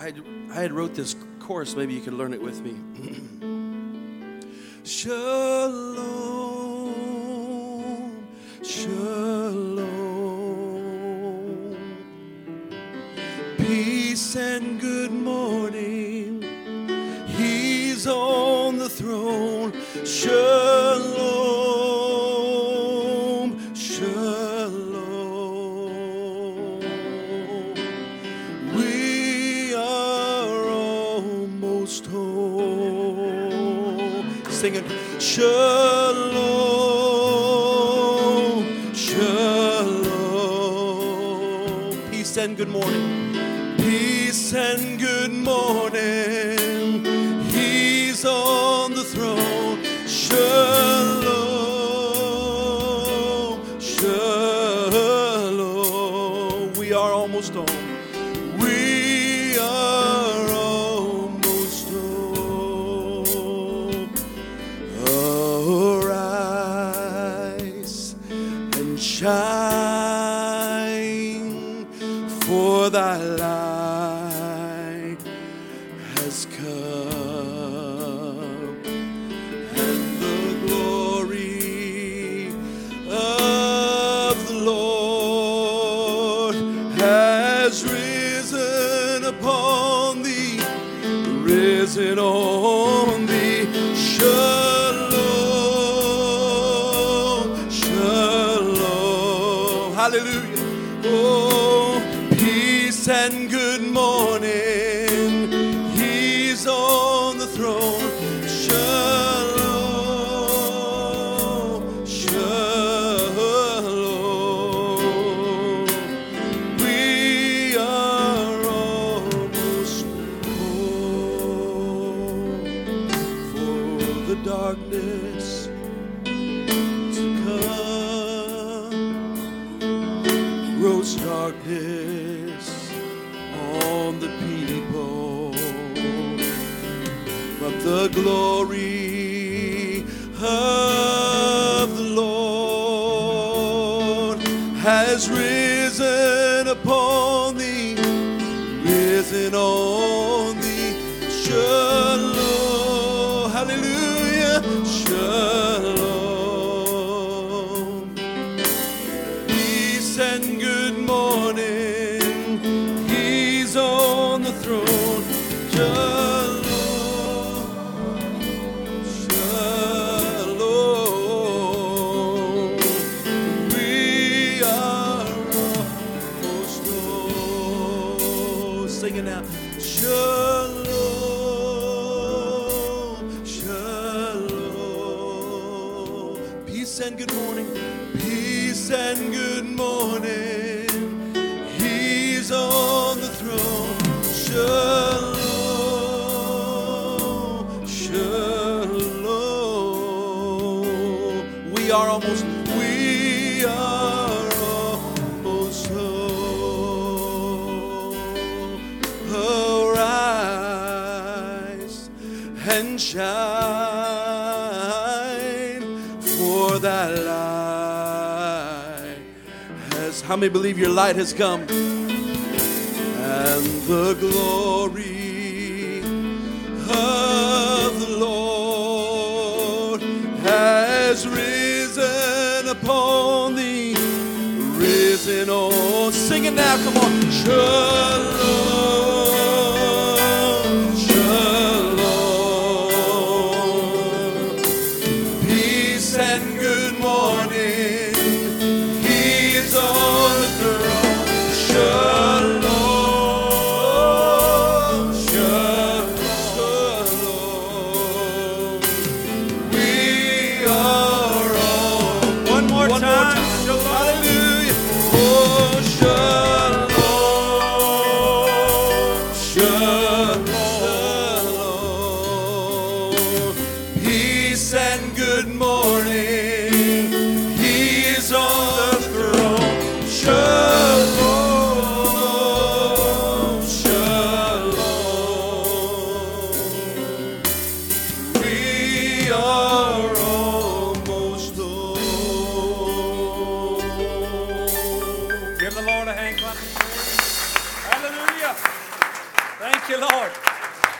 I, I had wrote this chorus. Maybe you could learn it with me. Shalom, shalom, peace and good morning. He's on the throne. Shalom, Singing, Shalom, Shalom. Peace and good morning. Peace and good morning. He's on the throne. Shalom, Shalom. We are almost home. We shine, for thy light has come, and the glory of the Lord has risen upon thee, risen on thee. Shalom, hallelujah. Oh, peace and good morning. He's on the throne. Shalom, shalom. We are almost home for the darkness darkness on the people, but the glory of the Lord has risen upon thee, risen on Sing it now. Shalom, shalom. Peace and good morning. Peace and good morning. And shine, for that light has. How many believe your light has come? And the glory of the Lord has risen upon thee, risen on. Sing it now, come on. Shalom, And good morning. He is on the throne. Shalom,